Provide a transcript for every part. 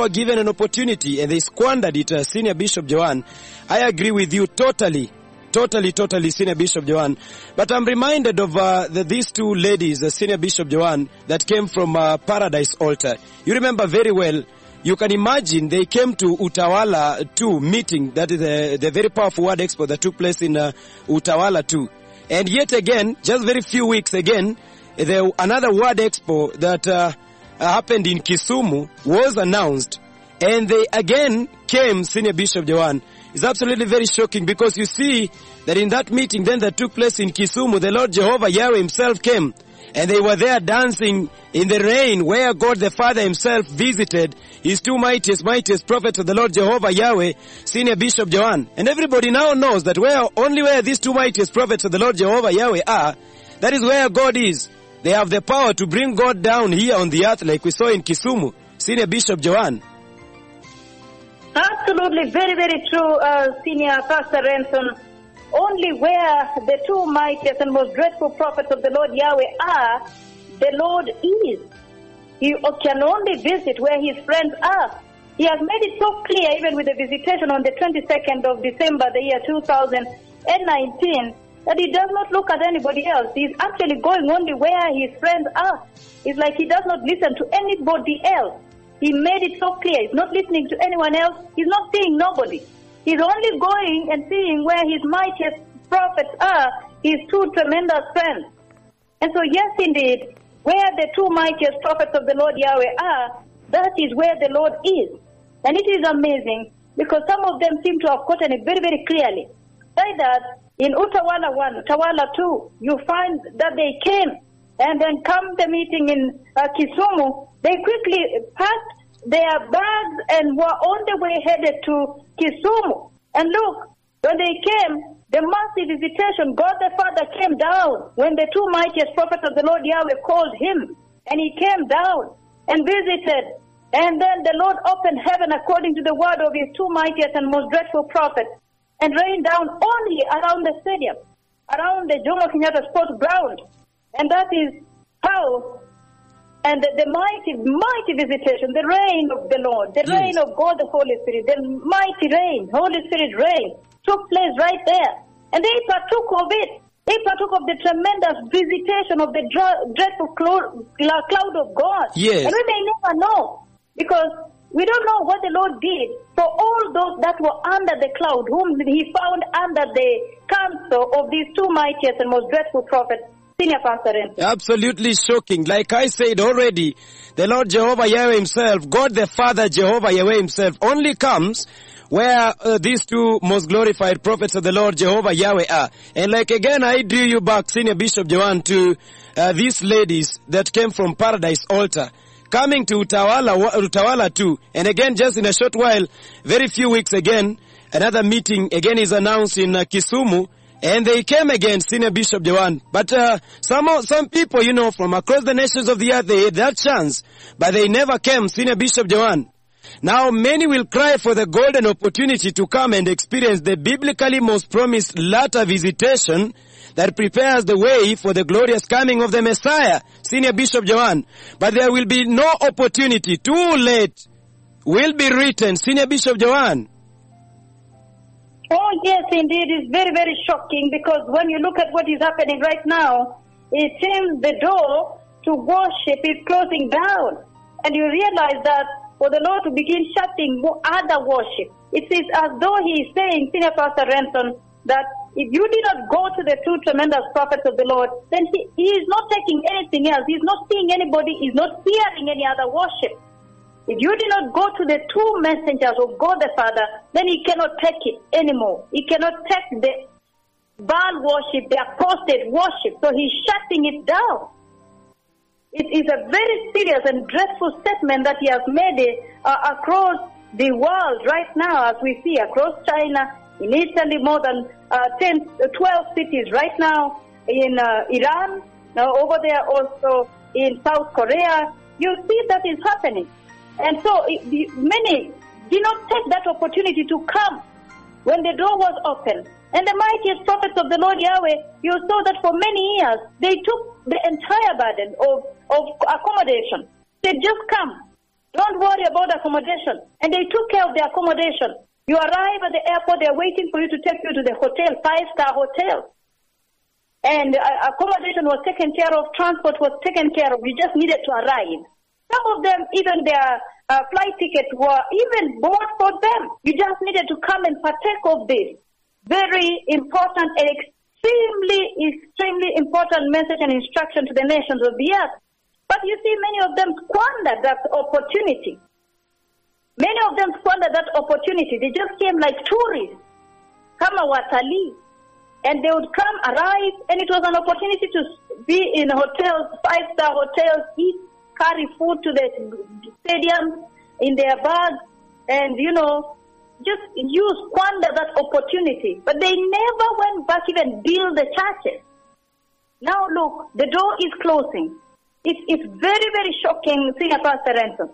were given an opportunity and they squandered it, uh, Senior Bishop Joan, I agree with you totally. Totally, totally, Senior Bishop Joan. But I'm reminded of uh, the, these two ladies, uh, Senior Bishop Joan, that came from uh, Paradise Altar. You remember very well you can imagine they came to Utawala 2 meeting, that is the, the very powerful word expo that took place in uh, Utawala 2. And yet again, just very few weeks again, the, another word expo that uh, happened in Kisumu was announced. And they again came, Senior Bishop Joan. It's absolutely very shocking because you see that in that meeting then that took place in Kisumu, the Lord Jehovah Yahweh himself came and they were there dancing in the rain where God the Father himself visited his two mightiest, mightiest prophets of the Lord Jehovah Yahweh, Senior Bishop Joan. And everybody now knows that where, only where these two mightiest prophets of the Lord Jehovah Yahweh are, that is where God is. They have the power to bring God down here on the earth like we saw in Kisumu, Senior Bishop Joan. Absolutely, very, very true, uh, Senior Pastor Renson. Only where the two mightiest and most dreadful prophets of the Lord Yahweh are, the Lord is. He can only visit where his friends are. He has made it so clear, even with the visitation on the 22nd of December, the year 2019, that he does not look at anybody else. He's actually going only where his friends are. It's like he does not listen to anybody else. He made it so clear. He's not listening to anyone else. He's not seeing nobody. He's only going and seeing where his mightiest prophets are, his two tremendous friends. And so, yes, indeed, where the two mightiest prophets of the Lord Yahweh are, that is where the Lord is. And it is amazing because some of them seem to have gotten it very, very clearly. Say that in Utawala 1, Utawala 2, you find that they came and then come the meeting in uh, Kisumu, they quickly packed their bags and were on the way headed to Kisumu. And look, when they came, the massive visitation, God the Father came down when the two mightiest prophets of the Lord Yahweh called him. And he came down and visited. And then the Lord opened heaven according to the word of his two mightiest and most dreadful prophets and rained down only around the stadium, around the Jomo Kenyatta Sports Ground. And that is how and the, the, mighty, mighty visitation, the rain of the Lord, the Yes. rain of God the Holy Spirit, the mighty rain, Holy Spirit rain, took place right there. And they partook of it. They partook of the tremendous visitation of the dreadful cloud, cloud of God. Yes. And we may never know because we don't know what the Lord did for all those that were under the cloud, whom he found under the counsel of these two mightiest and most dreadful prophets, Senior Pastor. Absolutely shocking. Like I said already, the Lord Jehovah Yahweh himself, God the Father Jehovah Yahweh himself only comes where uh, these two most glorified prophets of the Lord Jehovah Yahweh are. And like again, I drew you back, Senior Bishop Joan, to uh, these ladies that came from Paradise Altar. Coming to Utawala, Utawala too. And again, just in a short while, very few weeks again, another meeting again is announced in uh, Kisumu. And they came again, Senior Bishop Joan. But uh, some some people, you know, from across the nations of the earth, they had that chance, but they never came, Senior Bishop Joan. Now many will cry for the golden opportunity to come and experience the biblically most promised latter visitation that prepares the way for the glorious coming of the Messiah, Senior Bishop Joan. But there will be no opportunity. Too late will be written, Senior Bishop Joan. Oh, yes, indeed. It's very, very shocking because when you look at what is happening right now, it seems the door to worship is closing down. And you realize that for the Lord to begin shutting other worship, it is as though He is saying, Senior Pastor Renson, that if you did not go to the two tremendous prophets of the Lord, then he, he is not taking anything else. He's not seeing anybody, he's not hearing any other worship. If you did not go to the two messengers of God the Father, then he cannot take it anymore. He cannot take the Baal worship, the apostate worship. So he's shutting it down. It is a very serious and dreadful statement that he has made uh, across the world right now, as we see across China, in Italy, more than uh, 10, uh, 12 cities right now, in uh, Iran, now over there also in South Korea. You see that is happening. And so it, many did not take that opportunity to come when the door was open. And the mightiest prophets of the Lord Yahweh, you saw that for many years, they took the entire burden of, of accommodation. They just come. Don't worry about accommodation. And they took care of the accommodation. You arrive at the airport, they're waiting for you to take you to the hotel, five-star hotel. And accommodation was taken care of, transport was taken care of. You just needed to arrive. Some of them, even their uh, flight tickets were even bought for them. You just needed to come and partake of this very important and extremely, extremely important message and instruction to the nations of the earth. But you see, many of them squandered that opportunity. Many of them squandered that opportunity. They just came like tourists, kama watalii, and they would come, arrive, and it was an opportunity to be in hotels, five-star hotels, eat, carry food to the stadium in their bags, and you know, just use squander that opportunity. But they never went back even build the churches. Now look, the door is closing. It's, it's very, very shocking, Senior Pastor Renson.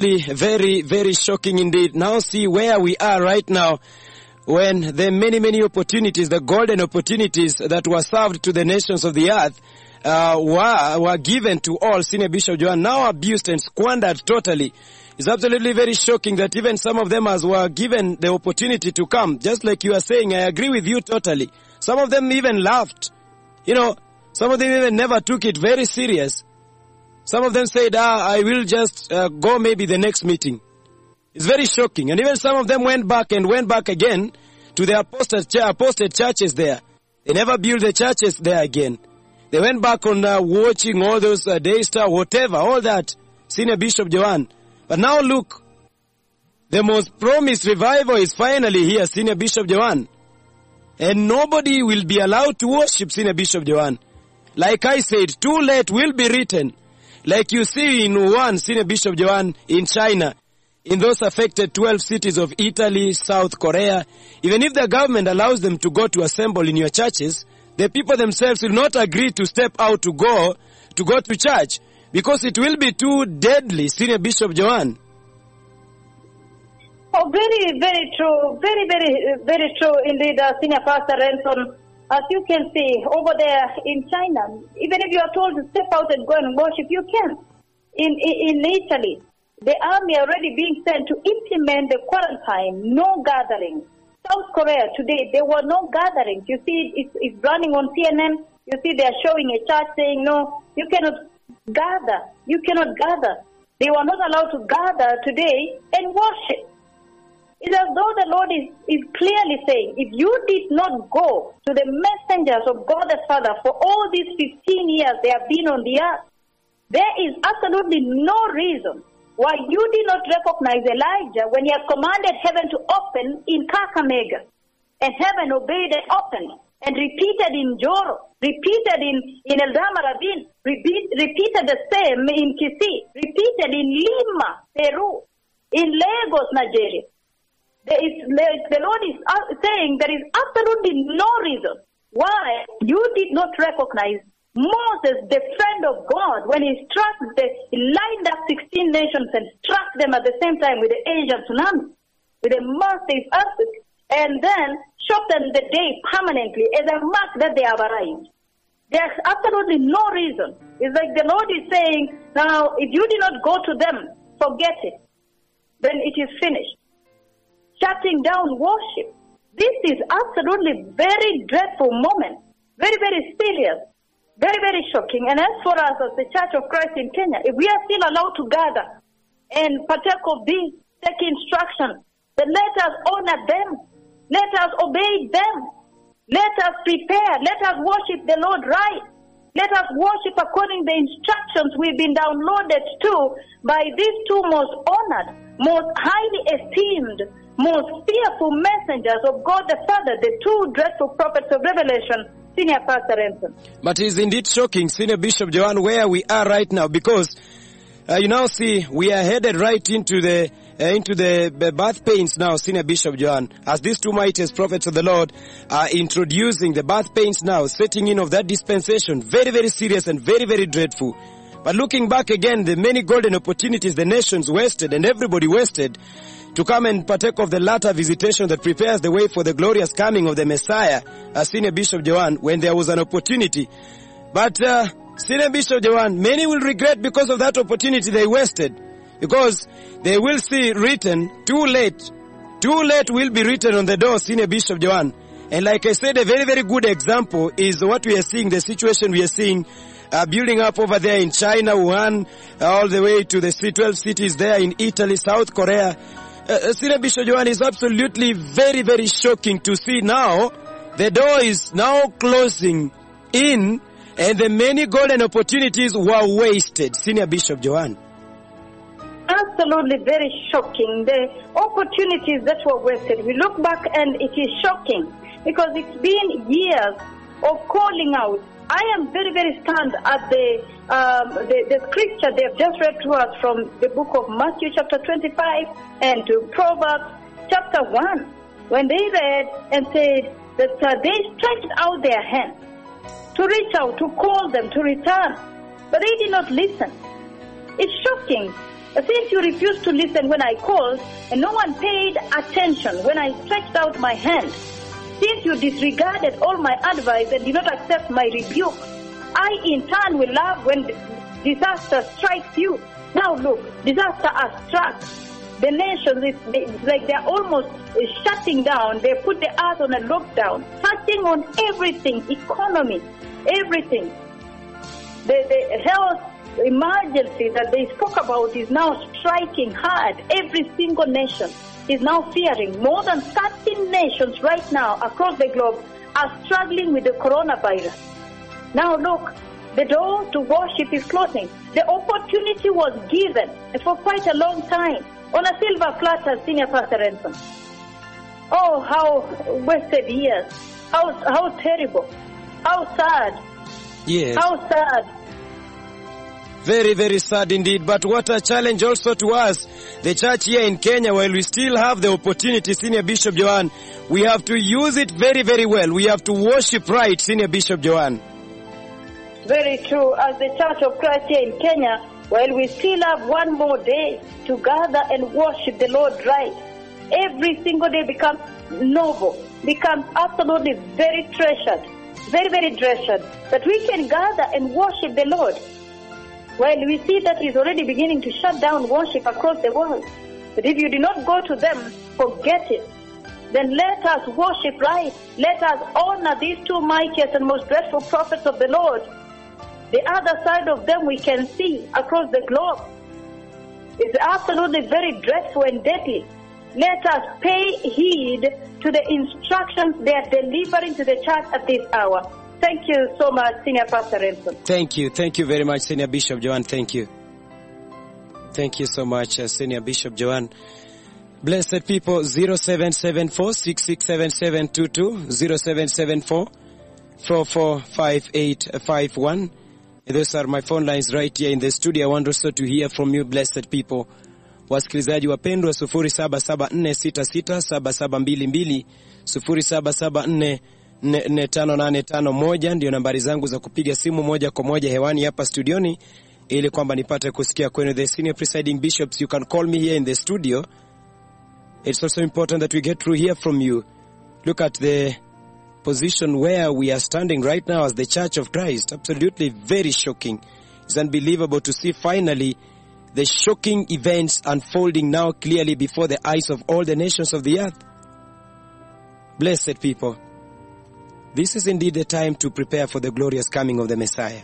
Absolutely, very, very shocking indeed. Now see where we are right now when the many, many opportunities, the golden opportunities that were served to the nations of the earth, uh, were, were given to all. Senior Bishop Joan now abused and squandered totally. It's absolutely very shocking that even some of them as were given the opportunity to come. Just like you are saying, I agree with you totally. Some of them even laughed. You know, some of them even never took it very serious. Some of them said, ah, I will just uh, go maybe the next meeting. It's very shocking. And even some of them went back and went back again to their apostate, apostate churches there. They never built the churches there again. They went back on uh, watching all those uh, Daystar, whatever, all that. Senior Bishop Joan. But now look, the most promised revival is finally here, Senior Bishop Joan. And nobody will be allowed to worship Senior Bishop Joan. Like I said, too late will be written. Like you see in one Senior Bishop Joan in China, in those affected 12 cities of Italy, South Korea, even if the government allows them to go to assemble in your churches, the people themselves will not agree to step out to go, to go to church, because it will be too deadly, Senior Bishop Joan. Oh, very, very true. Very, very, very true indeed, uh, Senior Pastor Renson. As you can see over there in China, even if you are told to step out and go and worship, you can. In, in, in Italy, the army are already being sent to implement the quarantine, no gatherings. South Korea today, there were no gatherings. You see, it's, it's running on CNN. You see, they are showing a chart saying, no, you cannot gather. You cannot gather. They were not allowed to gather today and worship. It's as though the Lord is, is clearly saying, if you did not go to the messengers of God the Father for all these 15 years they have been on the earth, there is absolutely no reason why you did not recognize Elijah when he had commanded heaven to open in Kakamega. And heaven obeyed and opened and repeated in Joro, repeated in, in Eldama Ravine, repeat, repeated the same in Kisii, repeated in Lima, Peru, in Lagos, Nigeria. There is, the Lord is uh, saying there is absolutely no reason why you did not recognize Moses, the friend of God, when he struck the, he lined up 16 nations and struck them at the same time with the Asian tsunami, with a massive earthquake, and then shortened the day permanently as a mark that they have arrived. There's absolutely no reason. It's like the Lord is saying, now, if you did not go to them, forget it. Then it is finished shutting down worship. This is absolutely very dreadful moment, very, very serious, very, very shocking. And as for us as the Church of Christ in Kenya, if we are still allowed to gather and partake of these, take instruction, then let us honor them. Let us obey them. Let us prepare. Let us worship the Lord right. Let us worship according to the instructions we've been downloaded to by these two most honored, most highly esteemed, most fearful messengers of God the Father, the two dreadful prophets of Revelation, Senior Pastor Renson. But it's indeed shocking, Senior Bishop Joan, where we are right now, because uh, you now see we are headed right into the uh, into the, birth pains now, Senior Bishop Joan, as these two mightiest prophets of the Lord are introducing the birth pains now, setting in of that dispensation, very, very serious and very, very dreadful. But looking back again, the many golden opportunities the nations wasted and everybody wasted to come and partake of the latter visitation that prepares the way for the glorious coming of the Messiah, as Senior Bishop Joan, when there was an opportunity. But uh, Senior Bishop Joan, many will regret because of that opportunity they wasted. Because they will see written, too late, too late will be written on the door, Senior Bishop Joan. And like I said, a very, very good example is what we are seeing, the situation we are seeing uh, building up over there in China, Wuhan, uh, all the way to the C12 cities there in Italy, South Korea. Uh, Senior Bishop Joan is absolutely very, very shocking to see now the door is now closing in and the many golden opportunities were wasted. Senior Bishop Joan. Absolutely very shocking. The opportunities that were wasted. We look back and it is shocking because it's been years of calling out. I am very, very stunned at the, um, the, the scripture they have just read to us from the book of Matthew chapter 25 and to Proverbs chapter 1 when they read and said that uh, they stretched out their hand to reach out, to call them, to return. But they did not listen. It's shocking. Since you refused to listen when I called and no one paid attention when I stretched out my hand, since you disregarded all my advice and did not accept my rebuke, I in turn will laugh when disaster strikes you. Now look, disaster has struck. The nations, it's, like they're almost uh, shutting down. They put the earth on a lockdown, touching on everything, economy, everything. The, the health emergency that they spoke about is now striking hard. Every single nation is now fearing. More than 13 nations right now across the globe are struggling with the coronavirus. Now look, the door to worship is closing. The opportunity was given for quite a long time on a silver platter, Senior Pastor Renson. Oh, how wasted years. How, how terrible. How sad. Yes. How sad. Very, very sad indeed. But what a challenge also to us, the church here in Kenya, while we still have the opportunity, Senior Bishop Joan, we have to use it very, very well. We have to worship right, Senior Bishop Joan. Very true. As the Church of Christ here in Kenya, while we still have one more day to gather and worship the Lord right, every single day becomes noble, becomes absolutely very treasured, very, very treasured, that we can gather and worship the Lord. Well, we see that He's already beginning to shut down worship across the world. But if you do not go to them, forget it. Then let us worship right. Let us honor these two mightiest and most dreadful prophets of the Lord. The other side of them we can see across the globe. It's absolutely very dreadful and deadly. Let us pay heed to the instructions they are delivering to the church at this hour. Thank you so much, Senior Pastor Renson. Thank you. Thank you very much, Senior Bishop Joan. Thank you. Thank you so much, uh, Senior Bishop Joan. Blessed people, 0774-667722, 0774-445851. Those are my phone lines right here in the studio. I want also to hear from you, blessed people. Wasikilizaji wapendwa, 0774667722, 0774445851 ndio nambari zangu za kupiga simu moja kwa moja hewani hapa studioni, ili kwamba nipate kusikia kwenu. The senior presiding bishops, you can call me here in the studio. It's also important that we get to hear from you. Look at the position where we are standing right now as the Church of Christ. Absolutely very shocking. It's unbelievable to see finally the shocking events unfolding now clearly before the eyes of all the nations of the earth. Blessed people, this is indeed the time to prepare for the glorious coming of the Messiah.